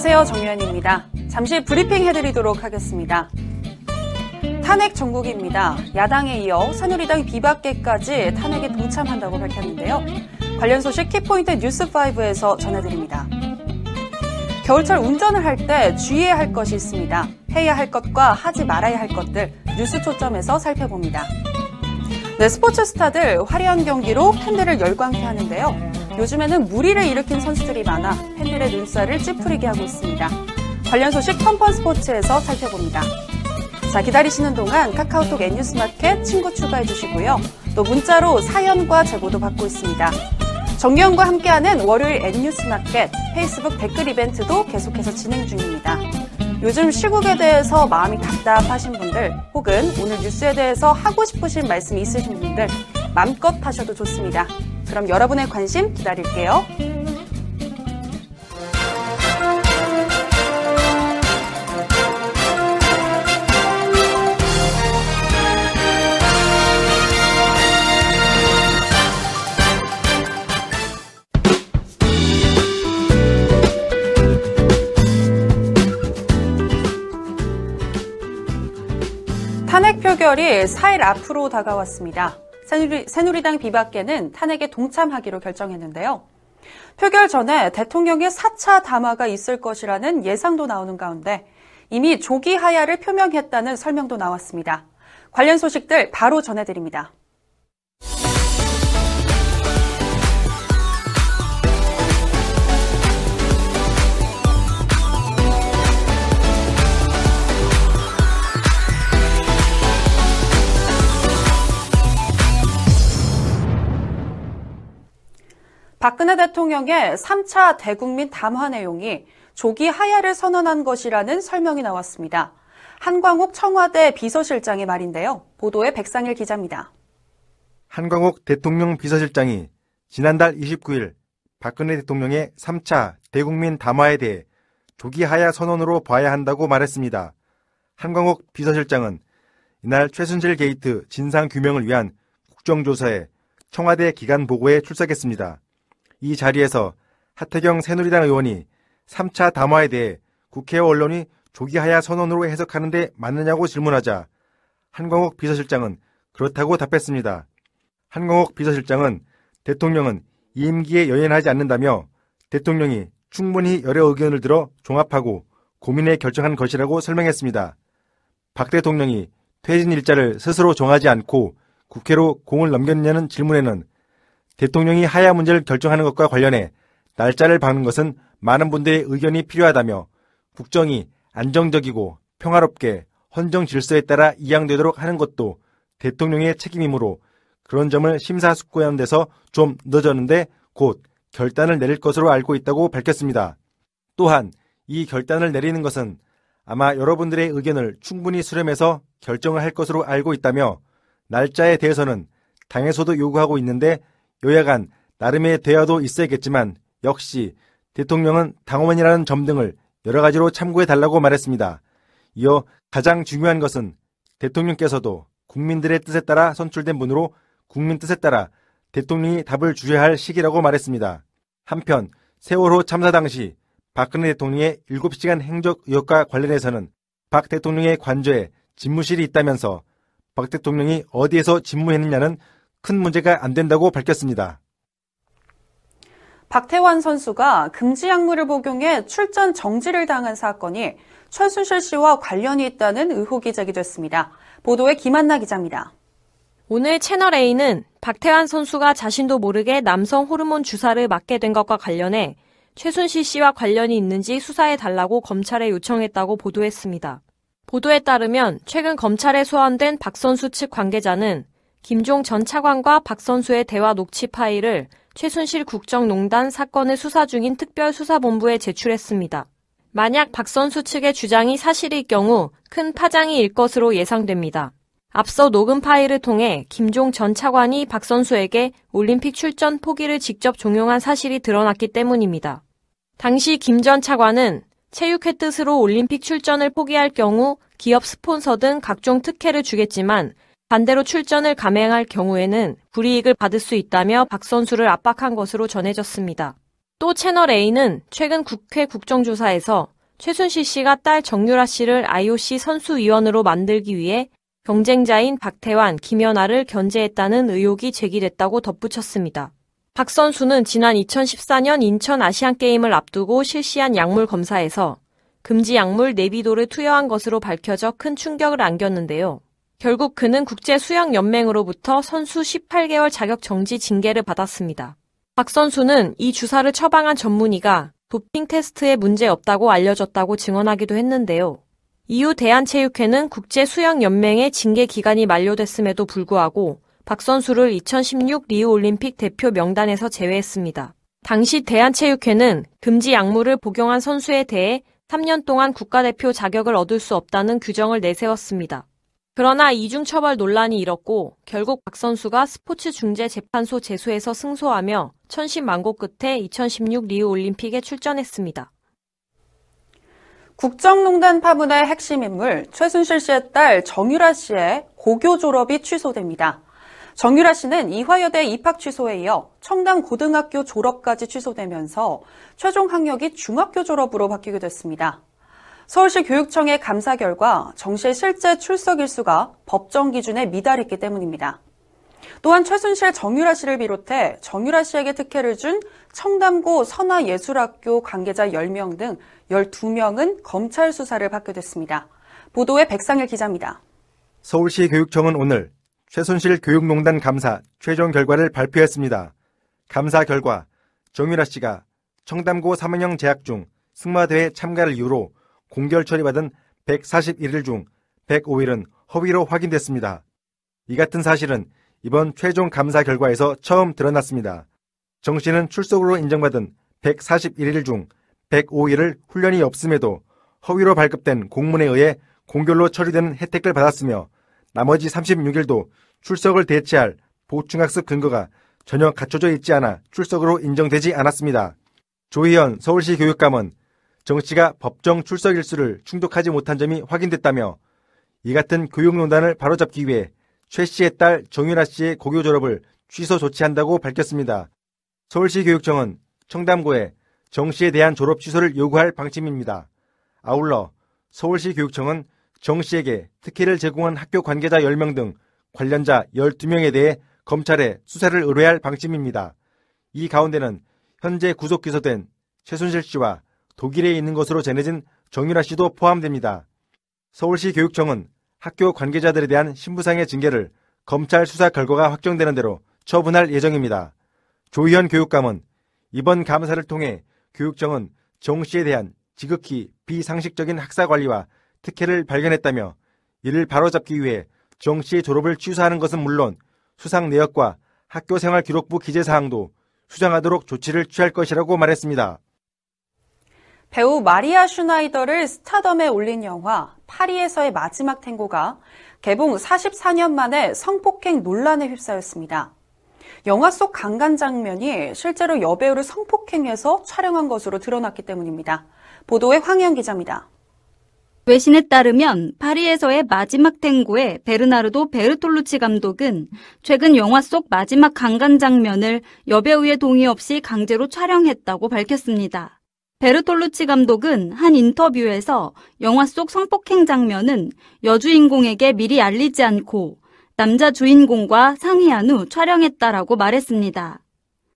안녕하세요. 정유현입니다. 잠시 브리핑 해드리도록 하겠습니다. 탄핵 정국입니다. 야당에 이어 새누리당 비박계까지 탄핵에 동참한다고 밝혔는데요. 관련 소식 키포인트 뉴스5에서 전해드립니다. 겨울철 운전을 할 때 주의해야 할 것이 있습니다. 해야 할 것과 하지 말아야 할 것들 뉴스 초점에서 살펴봅니다. 네, 스포츠 스타들 화려한 경기로 팬들을 열광케 하는데요. 요즘에는 무리를 일으킨 선수들이 많아 팬들의 눈살을 찌푸리게 하고 있습니다. 관련 소식 펀펀 스포츠에서 살펴봅니다. 자, 기다리시는 동안 카카오톡 N뉴스마켓 친구 추가해 주시고요. 또 문자로 사연과 제보도 받고 있습니다. 정기영과 함께하는 월요일 N뉴스마켓 페이스북 댓글 이벤트도 계속해서 진행 중입니다. 요즘 시국에 대해서 마음이 답답하신 분들 혹은 오늘 뉴스에 대해서 하고 싶으신 말씀이 있으신 분들 마음껏 하셔도 좋습니다. 그럼 여러분의 관심 기다릴게요. 탄핵 표결이 4일 앞으로 다가왔습니다. 새누리, 당 비박계는 탄핵에 동참하기로 결정했는데요. 표결 전에 대통령의 4차 담화가 있을 것이라는 예상도 나오는 가운데 이미 조기 하야를 표명했다는 설명도 나왔습니다. 관련 소식들 바로 전해드립니다. 대통령의 3차 대국민 담화 내용이 조기 하야를 선언한 것이라는 설명이 나왔습니다. 한광옥 청와대 비서실장의 말인데요. 보도에 백상일 기자입니다. 한광옥 대통령 비서실장이 지난달 29일 박근혜 대통령의 3차 대국민 담화에 대해 조기 하야 선언으로 봐야 한다고 말했습니다. 한광옥 비서실장은 이날 최순실 게이트 진상 규명을 위한 국정조사에 청와대 기간 보고에 출석했습니다. 이 자리에서 하태경 새누리당 의원이 3차 담화에 대해 국회와 언론이 조기하야 선언으로 해석하는 데 맞느냐고 질문하자 한광욱 비서실장은 그렇다고 답했습니다. 한광욱 비서실장은 대통령은 임기에 연연하지 않는다며 대통령이 충분히 여러 의견을 들어 종합하고 고민해 결정한 것이라고 설명했습니다. 박 대통령이 퇴진 일자를 스스로 정하지 않고 국회로 공을 넘겼냐는 질문에는 대통령이 하야 문제를 결정하는 것과 관련해 날짜를 박는 것은 많은 분들의 의견이 필요하다며 국정이 안정적이고 평화롭게 헌정 질서에 따라 이양되도록 하는 것도 대통령의 책임이므로 그런 점을 심사숙고하는 데서 좀 늦어졌는데 곧 결단을 내릴 것으로 알고 있다고 밝혔습니다. 또한 이 결단을 내리는 것은 아마 여러분들의 의견을 충분히 수렴해서 결정을 할 것으로 알고 있다며 날짜에 대해서는 당에서도 요구하고 있는데 여야 간 나름의 대화도 있어야겠지만 역시 대통령은 당원이라는 점 등을 여러 가지로 참고해 달라고 말했습니다. 이어 가장 중요한 것은 대통령께서도 국민들의 뜻에 따라 선출된 분으로 국민 뜻에 따라 대통령이 답을 주셔야 할 시기라고 말했습니다. 한편 세월호 참사 당시 박근혜 대통령의 7시간 행적 의혹과 관련해서는 박 대통령의 관저에 집무실이 있다면서 박 대통령이 어디에서 집무했느냐는 큰 문제가 안 된다고 밝혔습니다. 박태환 선수가 금지 약물을 복용해 출전 정지를 당한 사건이 최순실 씨와 관련이 있다는 의혹이 제기됐습니다. 보도에 김한나 기자입니다. 오늘 채널A는 박태환 선수가 자신도 모르게 남성 호르몬 주사를 맞게 된 것과 관련해 최순실 씨와 관련이 있는지 수사해 달라고 검찰에 요청했다고 보도했습니다. 보도에 따르면 최근 검찰에 소환된 박 선수 측 관계자는 김종 전 차관과 박 선수의 대화 녹취 파일을 최순실 국정농단 사건을 수사 중인 특별수사본부에 제출했습니다. 만약 박 선수 측의 주장이 사실일 경우 큰 파장이 일 것으로 예상됩니다. 앞서 녹음 파일을 통해 김종 전 차관이 박 선수에게 올림픽 출전 포기를 직접 종용한 사실이 드러났기 때문입니다. 당시 김 전 차관은 체육회 뜻으로 올림픽 출전을 포기할 경우 기업 스폰서 등 각종 특혜를 주겠지만 반대로 출전을 감행할 경우에는 불이익을 받을 수 있다며 박 선수를 압박한 것으로 전해졌습니다. 또 채널A는 최근 국회 국정조사에서 최순실 씨가 딸 정유라 씨를 IOC 선수위원으로 만들기 위해 경쟁자인 박태환, 김연아를 견제했다는 의혹이 제기됐다고 덧붙였습니다. 박 선수는 지난 2014년 인천 아시안게임을 앞두고 실시한 약물 검사에서 금지 약물 네비도를 투여한 것으로 밝혀져 큰 충격을 안겼는데요. 결국 그는 국제수영연맹으로부터 선수 18개월 자격 정지 징계를 받았습니다. 박 선수는 이 주사를 처방한 전문의가 도핑 테스트에 문제 없다고 알려졌다고 증언하기도 했는데요. 이후 대한체육회는 국제수영연맹의 징계 기간이 만료됐음에도 불구하고 박 선수를 2016 리우올림픽 대표 명단에서 제외했습니다. 당시 대한체육회는 금지 약물을 복용한 선수에 대해 3년 동안 국가대표 자격을 얻을 수 없다는 규정을 내세웠습니다. 그러나 이중 처벌 논란이 일었고 결국 박 선수가 스포츠 중재 재판소 제소에서 승소하며 천신만고 끝에 2016 리우 올림픽에 출전했습니다. 국정농단 파문의 핵심 인물 최순실 씨의 딸 정유라 씨의 고교 졸업이 취소됩니다. 정유라 씨는 이화여대 입학 취소에 이어 청담 고등학교 졸업까지 취소되면서 최종 학력이 중학교 졸업으로 바뀌게 됐습니다. 서울시 교육청의 감사 결과 정 씨의 실제 출석 일수가 법정 기준에 미달했기 때문입니다. 또한 최순실 정유라 씨를 비롯해 정유라 씨에게 특혜를 준 청담고 선화예술학교 관계자 10명 등 12명은 검찰 수사를 받게 됐습니다. 보도에 백상일 기자입니다. 서울시 교육청은 오늘 최순실 교육농단 감사 최종 결과를 발표했습니다. 감사 결과 정유라 씨가 청담고 3학년 재학 중 승마대회 참가를 이유로 공결 처리받은 141일 중 105일은 허위로 확인됐습니다. 이 같은 사실은 이번 최종 감사 결과에서 처음 드러났습니다. 정 씨는 출석으로 인정받은 141일 중 105일을 훈련이 없음에도 허위로 발급된 공문에 의해 공결로 처리되는 혜택을 받았으며 나머지 36일도 출석을 대체할 보충학습 근거가 전혀 갖춰져 있지 않아 출석으로 인정되지 않았습니다. 조희연 서울시 교육감은 정 씨가 법정 출석 일수를 충족하지 못한 점이 확인됐다며 이 같은 교육농단을 바로잡기 위해 최 씨의 딸 정유라 씨의 고교 졸업을 취소 조치한다고 밝혔습니다. 서울시 교육청은 청담고에 정 씨에 대한 졸업 취소를 요구할 방침입니다. 아울러 서울시 교육청은 정 씨에게 특혜를 제공한 학교 관계자 10명 등 관련자 12명에 대해 검찰에 수사를 의뢰할 방침입니다. 이 가운데는 현재 구속 기소된 최순실 씨와 독일에 있는 것으로 전해진 정유라 씨도 포함됩니다. 서울시 교육청은 학교 관계자들에 대한 신부상의 징계를 검찰 수사 결과가 확정되는 대로 처분할 예정입니다. 조희현 교육감은 이번 감사를 통해 교육청은 정 씨에 대한 지극히 비상식적인 학사 관리와 특혜를 발견했다며 이를 바로잡기 위해 정 씨의 졸업을 취소하는 것은 물론 수상 내역과 학교생활 기록부 기재 사항도 수정하도록 조치를 취할 것이라고 말했습니다. 배우 마리아 슈나이더를 스타덤에 올린 영화 파리에서의 마지막 탱고가 개봉 44년 만에 성폭행 논란에 휩싸였습니다. 영화 속 강간 장면이 실제로 여배우를 성폭행해서 촬영한 것으로 드러났기 때문입니다. 보도에 황현 기자입니다. 외신에 따르면 파리에서의 마지막 탱고의 베르나르도 베르톨루치 감독은 최근 영화 속 마지막 강간 장면을 여배우의 동의 없이 강제로 촬영했다고 밝혔습니다. 베르톨루치 감독은 한 인터뷰에서 영화 속 성폭행 장면은 여주인공에게 미리 알리지 않고 남자 주인공과 상의한 후 촬영했다라고 말했습니다.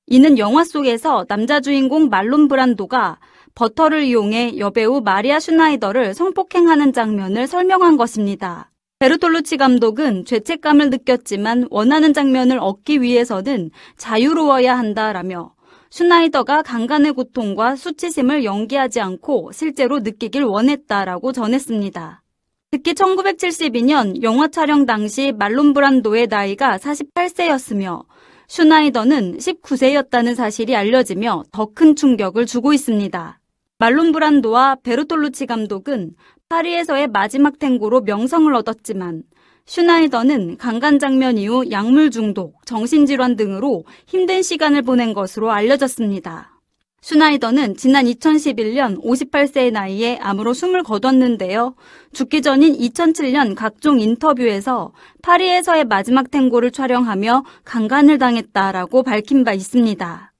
이는 영화 속에서 남자 주인공 말론 브란도가 버터를 이용해 여배우 마리아 슈나이더를 성폭행하는 장면을 설명한 것입니다. 베르톨루치 감독은 죄책감을 느꼈지만 원하는 장면을 얻기 위해서는 자유로워야 한다라며 슈나이더가 강간의 고통과 수치심을 연기하지 않고 실제로 느끼길 원했다라고 전했습니다. 특히 1972년 영화 촬영 당시 말론 브란도의 나이가 48세였으며 슈나이더는 19세였다는 사실이 알려지며 더 큰 충격을 주고 있습니다. 말론 브란도와 베르톨루치 감독은 파리에서의 마지막 탱고로 명성을 얻었지만 슈나이더는 강간 장면 이후 약물 중독, 정신질환 등으로 힘든 시간을 보낸 것으로 알려졌습니다. 슈나이더는 지난 2011년 58세의 나이에 암으로 숨을 거뒀는데요. 죽기 전인 2007년 각종 인터뷰에서 파리에서의 마지막 탱고를 촬영하며 강간을 당했다라고 밝힌 바 있습니다.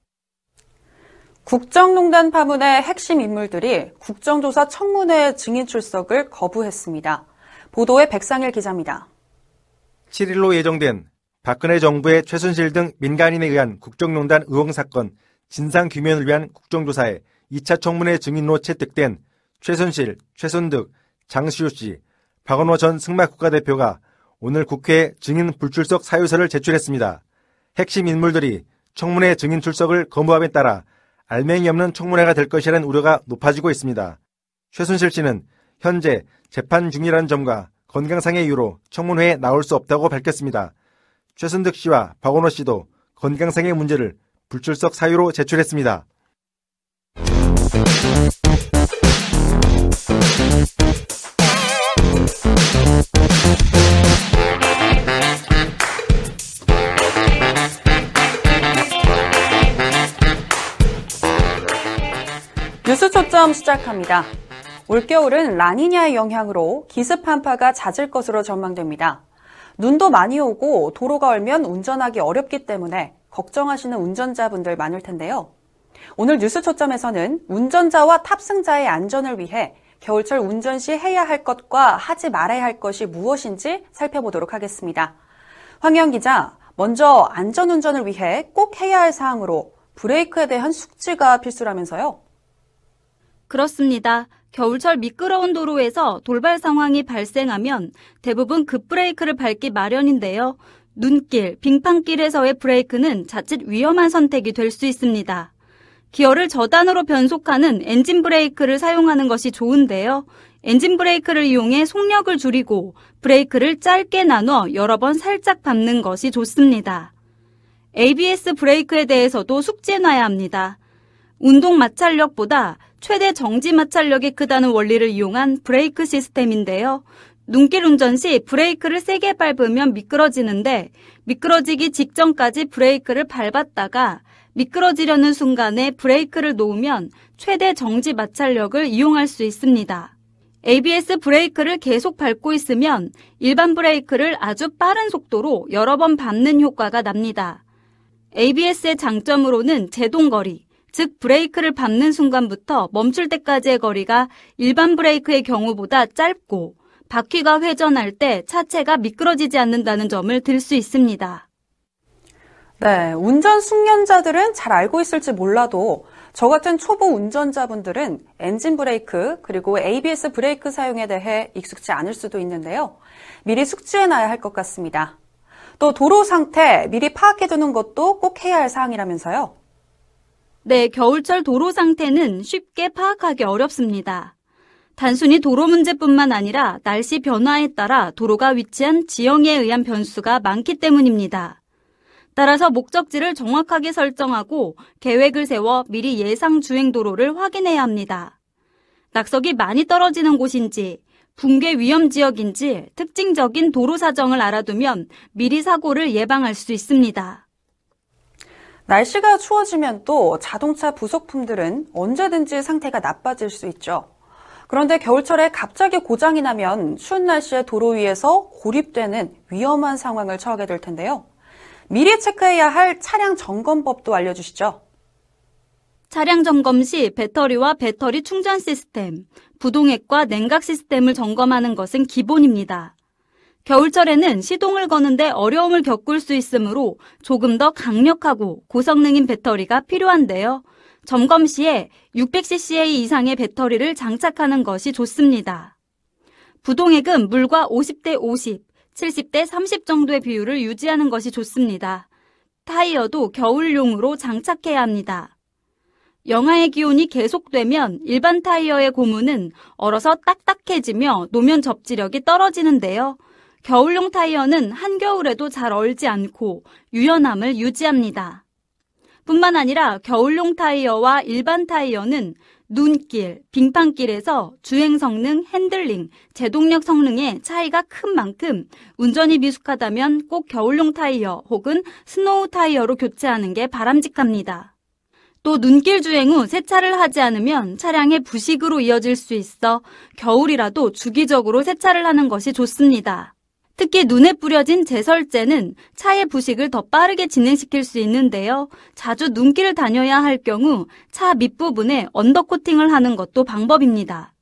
국정농단 파문의 핵심 인물들이 국정조사 청문회 증인 출석을 거부했습니다. 보도에 백상일 기자입니다. 7일로 예정된 박근혜 정부의 최순실 등 민간인에 의한 국정농단 의혹 사건 진상 규명을 위한 국정조사에 2차 청문회 증인으로 채택된 최순실, 최순득, 장시호 씨, 박원호 전 승마 국가대표가 오늘 국회에 증인 불출석 사유서를 제출했습니다. 핵심 인물들이 청문회 증인 출석을 거부함에 따라 알맹이 없는 청문회가 될 것이라는 우려가 높아지고 있습니다. 최순실 씨는 현재 재판 중이라는 점과 건강상의 이유로 청문회에 나올 수 없다고 밝혔습니다. 최순득 씨와 박원호 씨도 건강상의 문제를 불출석 사유로 제출했습니다. 뉴스 초점 시작합니다. 올겨울은 라니냐의 영향으로 기습 한파가 잦을 것으로 전망됩니다. 눈도 많이 오고 도로가 얼면 운전하기 어렵기 때문에 걱정하시는 운전자분들 많을 텐데요. 오늘 뉴스 초점에서는 운전자와 탑승자의 안전을 위해 겨울철 운전 시 해야 할 것과 하지 말아야 할 것이 무엇인지 살펴보도록 하겠습니다. 황영 기자, 먼저 안전 운전을 위해 꼭 해야 할 사항으로 브레이크에 대한 숙지가 필수라면서요? 그렇습니다. 겨울철 미끄러운 도로에서 돌발 상황이 발생하면 대부분 급브레이크를 밟기 마련인데요. 눈길, 빙판길에서의 브레이크는 자칫 위험한 선택이 될 수 있습니다. 기어를 저단으로 변속하는 엔진 브레이크를 사용하는 것이 좋은데요. 엔진 브레이크를 이용해 속력을 줄이고 브레이크를 짧게 나눠 여러 번 살짝 밟는 것이 좋습니다. ABS 브레이크에 대해서도 숙지해놔야 합니다. 운동 마찰력보다 최대 정지 마찰력이 크다는 원리를 이용한 브레이크 시스템인데요. 눈길 운전 시 브레이크를 세게 밟으면 미끄러지는데 미끄러지기 직전까지 브레이크를 밟았다가 미끄러지려는 순간에 브레이크를 놓으면 최대 정지 마찰력을 이용할 수 있습니다. ABS 브레이크를 계속 밟고 있으면 일반 브레이크를 아주 빠른 속도로 여러 번 밟는 효과가 납니다. ABS의 장점으로는 제동거리, 즉 브레이크를 밟는 순간부터 멈출 때까지의 거리가 일반 브레이크의 경우보다 짧고 바퀴가 회전할 때 차체가 미끄러지지 않는다는 점을 들 수 있습니다. 네, 운전 숙련자들은 잘 알고 있을지 몰라도 저 같은 초보 운전자분들은 엔진 브레이크 그리고 ABS 브레이크 사용에 대해 익숙지 않을 수도 있는데요. 미리 숙지해 놔야 할 것 같습니다. 또 도로 상태 미리 파악해 두는 것도 꼭 해야 할 사항이라면서요. 네, 겨울철 도로 상태는 쉽게 파악하기 어렵습니다. 단순히 도로 문제뿐만 아니라 날씨 변화에 따라 도로가 위치한 지형에 의한 변수가 많기 때문입니다. 따라서 목적지를 정확하게 설정하고 계획을 세워 미리 예상 주행 도로를 확인해야 합니다. 낙석이 많이 떨어지는 곳인지, 붕괴 위험 지역인지 특징적인 도로 사정을 알아두면 미리 사고를 예방할 수 있습니다. 날씨가 추워지면 또 자동차 부속품들은 언제든지 상태가 나빠질 수 있죠. 그런데 겨울철에 갑자기 고장이 나면 추운 날씨에 도로 위에서 고립되는 위험한 상황을 처하게 될 텐데요. 미리 체크해야 할 차량 점검법도 알려주시죠. 차량 점검 시 배터리와 배터리 충전 시스템, 부동액과 냉각 시스템을 점검하는 것은 기본입니다. 겨울철에는 시동을 거는데 어려움을 겪을 수 있으므로 조금 더 강력하고 고성능인 배터리가 필요한데요. 점검 시에 600cc 이상의 배터리를 장착하는 것이 좋습니다. 부동액은 물과 50대 50, 70대 30 정도의 비율을 유지하는 것이 좋습니다. 타이어도 겨울용으로 장착해야 합니다. 영하의 기온이 계속되면 일반 타이어의 고무는 얼어서 딱딱해지며 노면 접지력이 떨어지는데요. 겨울용 타이어는 한겨울에도 잘 얼지 않고 유연함을 유지합니다. 뿐만 아니라 겨울용 타이어와 일반 타이어는 눈길, 빙판길에서 주행 성능, 핸들링, 제동력 성능의 차이가 큰 만큼 운전이 미숙하다면 꼭 겨울용 타이어 혹은 스노우 타이어로 교체하는 게 바람직합니다. 또 눈길 주행 후 세차를 하지 않으면 차량의 부식으로 이어질 수 있어 겨울이라도 주기적으로 세차를 하는 것이 좋습니다. 특히 눈에 뿌려진 제설제는 차의 부식을 더 빠르게 진행시킬 수 있는데요. 자주 눈길을 다녀야 할 경우 차 밑부분에 undercoating을 하는 것도 방법입니다.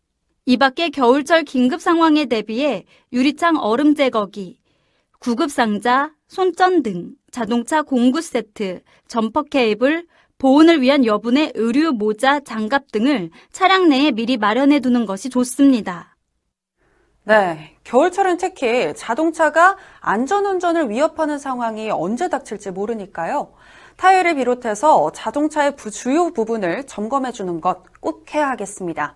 이 밖에 겨울철 긴급 상황에 대비해 유리창 얼음 제거기, 구급 상자, 손전등, 자동차 공구 세트, jumper cable, 보온을 위한 여분의 의류, 모자, 장갑 등을 차량 내에 미리 마련해 두는 것이 좋습니다. 네, 겨울철은 특히 자동차가 안전운전을 위협하는 상황이 언제 닥칠지 모르니까요. 타이어를 비롯해서 자동차의 부- 주요 부분을 점검해 주는 것 꼭 해야 하겠습니다.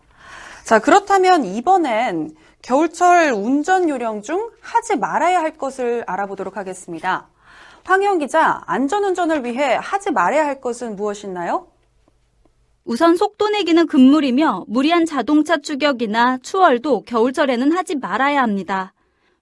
자, 그렇다면 이번엔 겨울철 운전 요령 중 하지 말아야 할 것을 알아보도록 하겠습니다. 황희영 기자, 안전운전을 위해 하지 말아야 할 것은 무엇인가요? 우선 속도 내기는 금물이며 무리한 자동차 추격이나 추월도 겨울철에는 하지 말아야 합니다.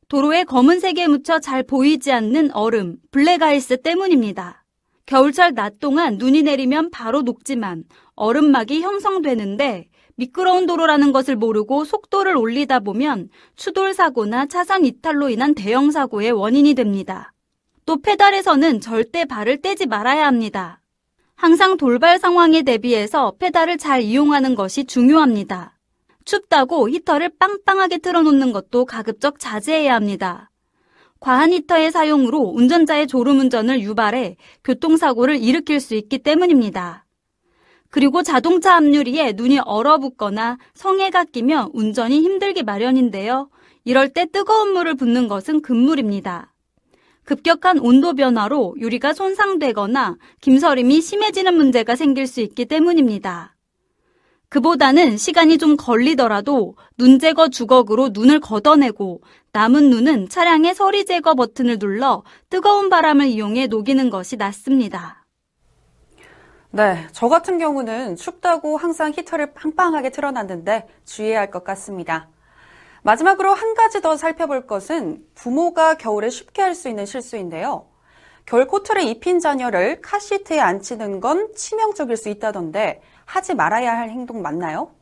도로에 검은색에 묻혀 잘 보이지 않는 얼음, 블랙아이스 때문입니다. 겨울철 낮 동안 눈이 내리면 바로 녹지만 얼음막이 형성되는데 미끄러운 도로라는 것을 모르고 속도를 올리다 보면 추돌 사고나 차선 이탈로 인한 대형 사고의 원인이 됩니다. 또 페달에서는 절대 발을 떼지 말아야 합니다. 항상 돌발 상황에 대비해서 페달을 잘 이용하는 것이 중요합니다. 춥다고 히터를 빵빵하게 틀어놓는 것도 가급적 자제해야 합니다. 과한 히터의 사용으로 운전자의 졸음운전을 유발해 교통사고를 일으킬 수 있기 때문입니다. 그리고 자동차 앞유리에 눈이 얼어붙거나 성에가 끼며 운전이 힘들기 마련인데요. 이럴 때 뜨거운 물을 붓는 것은 금물입니다. 급격한 온도 변화로 유리가 손상되거나 김서림이 심해지는 문제가 생길 수 있기 때문입니다. 그보다는 시간이 좀 걸리더라도 눈 제거 주걱으로 눈을 걷어내고 남은 눈은 차량의 서리 제거 버튼을 눌러 뜨거운 바람을 이용해 녹이는 것이 낫습니다. 네, 저 같은 경우는 춥다고 항상 히터를 빵빵하게 틀어놨는데 주의해야 할 것 같습니다. 마지막으로 한 가지 더 살펴볼 것은 부모가 겨울에 쉽게 할 수 있는 실수인데요. 겨울 코트를 입힌 자녀를 카시트에 앉히는 건 치명적일 수 있다던데 하지 말아야 할 행동 맞나요?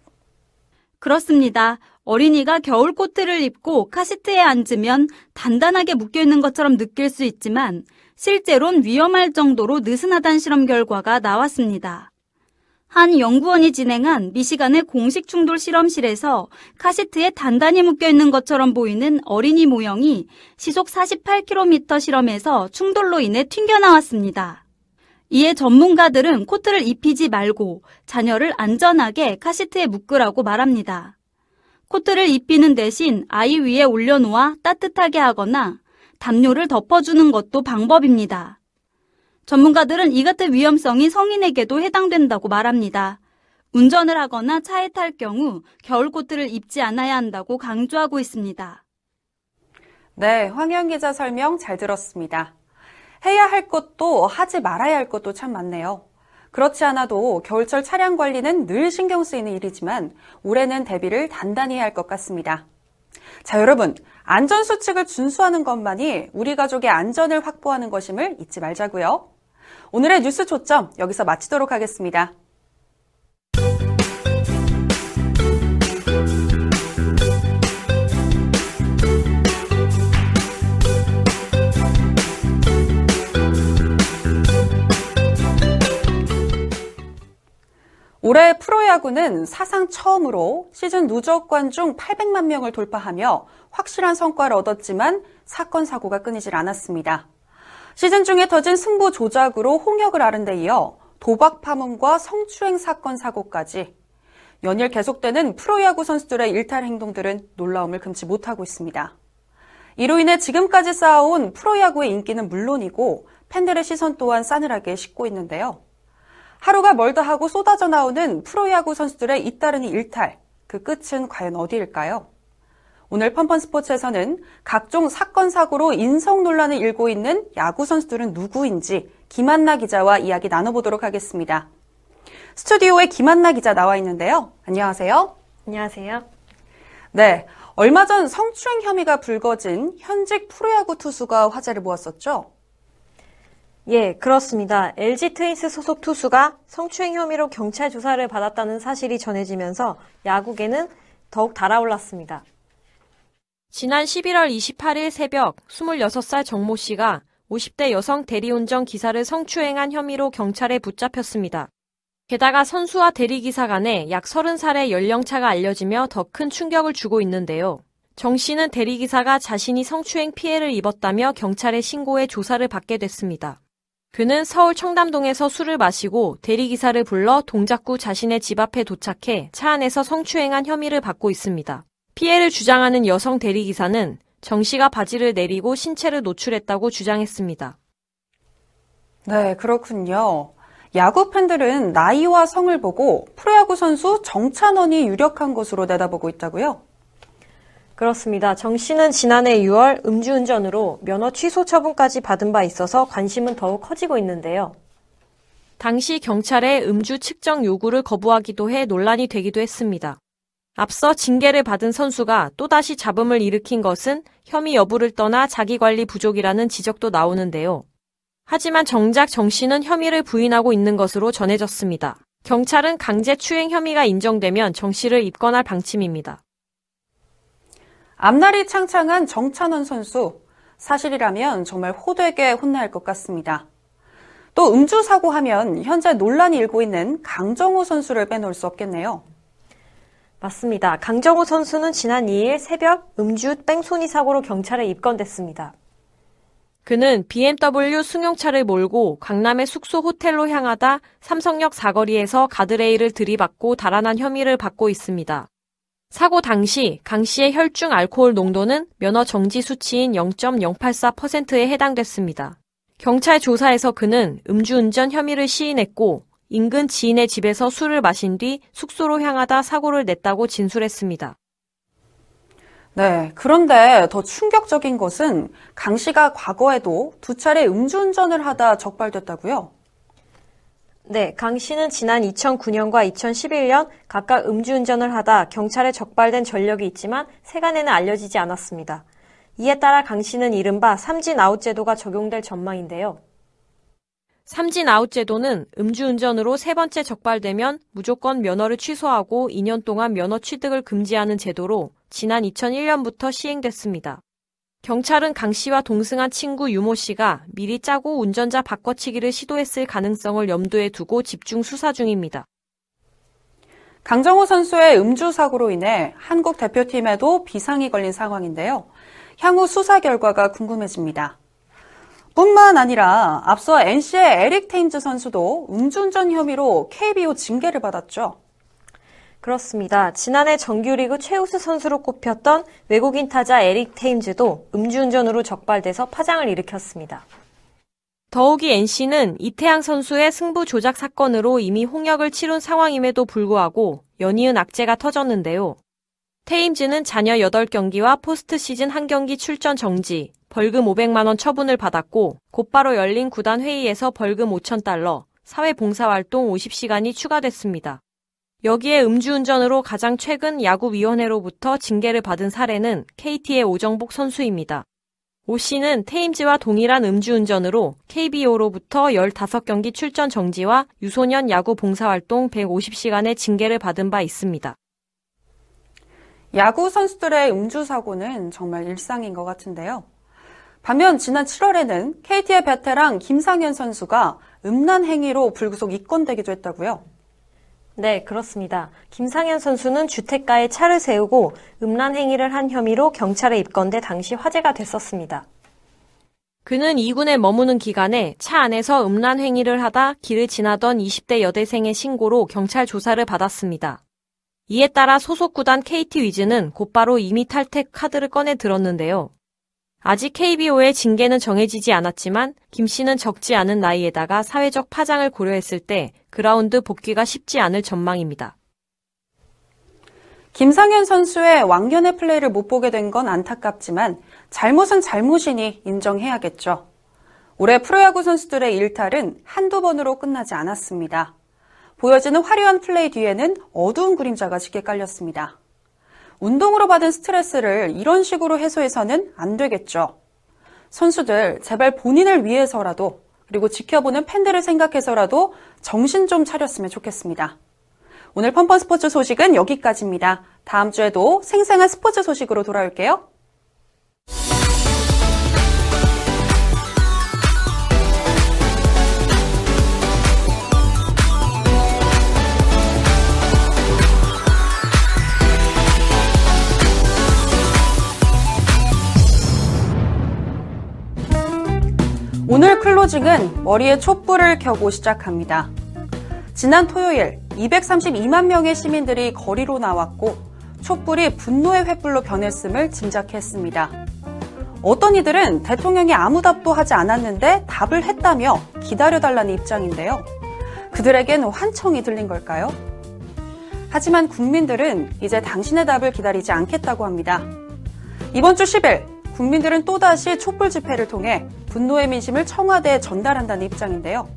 그렇습니다. 어린이가 겨울 코트를 입고 카시트에 앉으면 단단하게 묶여있는 것처럼 느낄 수 있지만 실제론 위험할 정도로 느슨하다는 실험 결과가 나왔습니다. 한 연구원이 진행한 미시간의 공식 충돌 실험실에서 카시트에 단단히 묶여 있는 것처럼 보이는 어린이 모형이 시속 48km 실험에서 충돌로 인해 튕겨나왔습니다. 이에 전문가들은 코트를 입히지 말고 자녀를 안전하게 카시트에 묶으라고 말합니다. 코트를 입히는 대신 아이 위에 올려놓아 따뜻하게 하거나 담요를 덮어주는 것도 방법입니다. 전문가들은 이 같은 위험성이 성인에게도 해당된다고 말합니다. 운전을 하거나 차에 탈 경우 겨울 코트를 입지 않아야 한다고 강조하고 있습니다. 네, 황현 기자 설명 잘 들었습니다. 해야 할 것도 하지 말아야 할 것도 참 많네요. 그렇지 않아도 겨울철 차량 관리는 늘 신경 쓰이는 일이지만 올해는 대비를 단단히 해야 할 것 같습니다. 자, 여러분. 안전수칙을 준수하는 것만이 우리 가족의 안전을 확보하는 것임을 잊지 말자고요. 오늘의 뉴스 초점 여기서 마치도록 하겠습니다. 올해 프로야구는 사상 처음으로 시즌 누적 관 중 800만 명을 돌파하며 확실한 성과를 얻었지만 사건 사고가 끊이질 않았습니다. 시즌 중에 터진 승부 조작으로 홍역을 앓은 데 이어 도박 파문과 성추행 사건 사고까지 연일 계속되는 프로야구 선수들의 일탈 행동들은 놀라움을 금치 못하고 있습니다. 이로 인해 지금까지 쌓아온 프로야구의 인기는 물론이고 팬들의 시선 또한 싸늘하게 식고 있는데요. 하루가 멀다 하고 쏟아져 나오는 프로야구 선수들의 잇따르는 일탈, 그 끝은 과연 어디일까요? 오늘 펀펀 스포츠에서는 각종 사건 사고로 인성 논란을 일고 있는 야구 선수들은 누구인지 김한나 기자와 이야기 나눠보도록 하겠습니다. 스튜디오에 김한나 기자 나와 있는데요. 안녕하세요. 안녕하세요. 네, 얼마 전 성추행 혐의가 불거진 현직 프로야구 투수가 화제를 모았었죠. 예, 그렇습니다. LG 트윈스 소속 투수가 성추행 혐의로 경찰 조사를 받았다는 사실이 전해지면서 야구계는 더욱 달아올랐습니다. 지난 11월 28일 새벽 26살 정모 씨가 50대 여성 대리운전 기사를 성추행한 혐의로 경찰에 붙잡혔습니다. 게다가 선수와 대리기사 간에 약 30살의 연령차가 알려지며 더 큰 충격을 주고 있는데요. 정 씨는 대리기사가 자신이 성추행 피해를 입었다며 경찰에 신고해 조사를 받게 됐습니다. 그는 서울 청담동에서 술을 마시고 대리기사를 불러 동작구 자신의 집 앞에 도착해 차 안에서 성추행한 혐의를 받고 있습니다. 피해를 주장하는 여성 대리기사는 정 씨가 바지를 내리고 신체를 노출했다고 주장했습니다. 네, 그렇군요. 야구 팬들은 나이와 성을 보고 프로야구 선수 정찬원이 유력한 것으로 내다보고 있다고요? 그렇습니다. 정 씨는 지난해 6월 음주운전으로 면허 취소 처분까지 받은 바 있어서 관심은 더욱 커지고 있는데요. 당시 경찰의 음주 측정 요구를 거부하기도 해 논란이 되기도 했습니다. 앞서 징계를 받은 선수가 또다시 잡음을 일으킨 것은 혐의 여부를 떠나 자기관리 부족이라는 지적도 나오는데요. 하지만 정작 정 씨는 혐의를 부인하고 있는 것으로 전해졌습니다. 경찰은 강제 추행 혐의가 인정되면 정 씨를 입건할 방침입니다. 앞날이 창창한 정찬원 선수. 사실이라면 정말 호되게 할것 같습니다. 또 음주 사고 하면 현재 논란이 일고 있는 강정호 선수를 빼놓을 수 없겠네요. 맞습니다. 강정호 선수는 지난 2일 새벽 음주 뺑소니 사고로 경찰에 입건됐습니다. 그는 BMW 승용차를 몰고 강남의 숙소 호텔로 향하다 삼성역 사거리에서 가드레일을 들이받고 달아난 혐의를 받고 있습니다. 사고 당시 강 씨의 혈중 알코올 농도는 면허 정지 수치인 0.084%에 해당됐습니다. 경찰 조사에서 그는 음주운전 혐의를 시인했고 인근 지인의 집에서 술을 마신 뒤 숙소로 향하다 사고를 냈다고 진술했습니다. 네, 그런데 더 충격적인 것은 강 씨가 과거에도 두 차례 음주운전을 하다 적발됐다고요? 네, 강 씨는 지난 2009년과 2011년 각각 음주운전을 하다 경찰에 적발된 전력이 있지만 세간에는 알려지지 않았습니다. 이에 따라 강 씨는 이른바 삼진 아웃 제도가 적용될 전망인데요. 삼진 아웃 제도는 음주운전으로 세 번째 적발되면 무조건 면허를 취소하고 2년 동안 면허 취득을 금지하는 제도로 지난 2001년부터 시행됐습니다. 경찰은 강 씨와 동승한 친구 유모 씨가 미리 짜고 운전자 바꿔치기를 시도했을 가능성을 염두에 두고 집중 수사 중입니다. 강정호 선수의 음주 사고로 인해 한국 대표팀에도 비상이 걸린 상황인데요. 향후 수사 결과가 궁금해집니다. 뿐만 아니라 앞서 NC의 에릭 테임즈 선수도 음주운전 혐의로 KBO 징계를 받았죠. 그렇습니다. 지난해 정규리그 최우수 선수로 꼽혔던 외국인 타자 에릭 테임즈도 음주운전으로 적발돼서 파장을 일으켰습니다. 더욱이 NC는 이태양 선수의 승부 조작 사건으로 이미 홍역을 치룬 상황임에도 불구하고 연이은 악재가 터졌는데요. 테임즈는 자녀 8경기와 포스트 시즌 1경기 출전 정지, 벌금 500만원 처분을 받았고 곧바로 열린 구단 회의에서 벌금 5천달러, 사회봉사활동 50시간이 추가됐습니다. 여기에 음주운전으로 가장 최근 야구위원회로부터 징계를 받은 사례는 KT의 오정복 선수입니다. 오 씨는 테임즈와 동일한 음주운전으로 KBO로부터 15경기 출전 정지와 유소년 야구 봉사활동 150시간의 징계를 받은 바 있습니다. 야구 선수들의 음주 사고는 정말 일상인 것 같은데요. 반면 지난 7월에는 KT의 베테랑 김상현 선수가 음란 행위로 불구속 입건되기도 했다고요. 네, 그렇습니다. 김상현 선수는 주택가에 차를 세우고 음란 행위를 한 혐의로 경찰에 입건돼 당시 화제가 됐었습니다. 그는 2군에 머무는 기간에 차 안에서 음란 행위를 하다 길을 지나던 20대 여대생의 신고로 경찰 조사를 받았습니다. 이에 따라 소속 구단 KT 위즈는 곧바로 이미 탈퇴 카드를 꺼내 들었는데요. 아직 KBO의 징계는 정해지지 않았지만 김 씨는 적지 않은 나이에다가 사회적 파장을 고려했을 때 그라운드 복귀가 쉽지 않을 전망입니다. 김상현 선수의 왕년의 플레이를 못 보게 된 건 안타깝지만 잘못은 잘못이니 인정해야겠죠. 올해 프로야구 선수들의 일탈은 한두 번으로 끝나지 않았습니다. 보여지는 화려한 플레이 뒤에는 어두운 그림자가 짙게 깔렸습니다. 운동으로 받은 스트레스를 이런 식으로 해소해서는 안 되겠죠. 선수들, 제발 본인을 위해서라도, 그리고 지켜보는 팬들을 생각해서라도 정신 좀 차렸으면 좋겠습니다. 오늘 펀펀 스포츠 소식은 여기까지입니다. 다음 주에도 생생한 스포츠 소식으로 돌아올게요. 클로징은 머리에 촛불을 켜고 시작합니다. 지난 토요일 232만 명의 시민들이 거리로 나왔고 촛불이 분노의 횃불로 변했음을 짐작했습니다. 어떤 이들은 대통령이 아무 답도 하지 않았는데 답을 했다며 기다려달라는 입장인데요. 그들에겐 환청이 들린 걸까요? 하지만 국민들은 이제 당신의 답을 기다리지 않겠다고 합니다. 이번 주 10일 국민들은 또다시 촛불 집회를 통해 분노의 민심을 청와대에 전달한다는 입장인데요.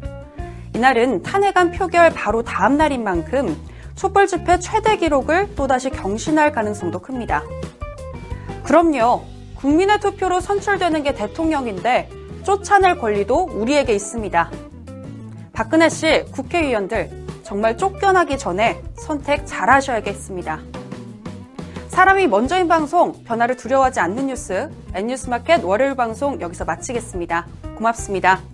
이날은 탄핵안 표결 바로 다음 날인 만큼 촛불 집회 최대 기록을 또다시 경신할 가능성도 큽니다. 그럼요. 국민의 투표로 선출되는 게 대통령인데 쫓아낼 권리도 우리에게 있습니다. 박근혜 씨, 국회의원들 정말 쫓겨나기 전에 선택 잘 하셔야겠습니다. 사람이 먼저인 방송, 변화를 두려워하지 않는 뉴스, N뉴스마켓 월요일 방송 여기서 마치겠습니다. 고맙습니다.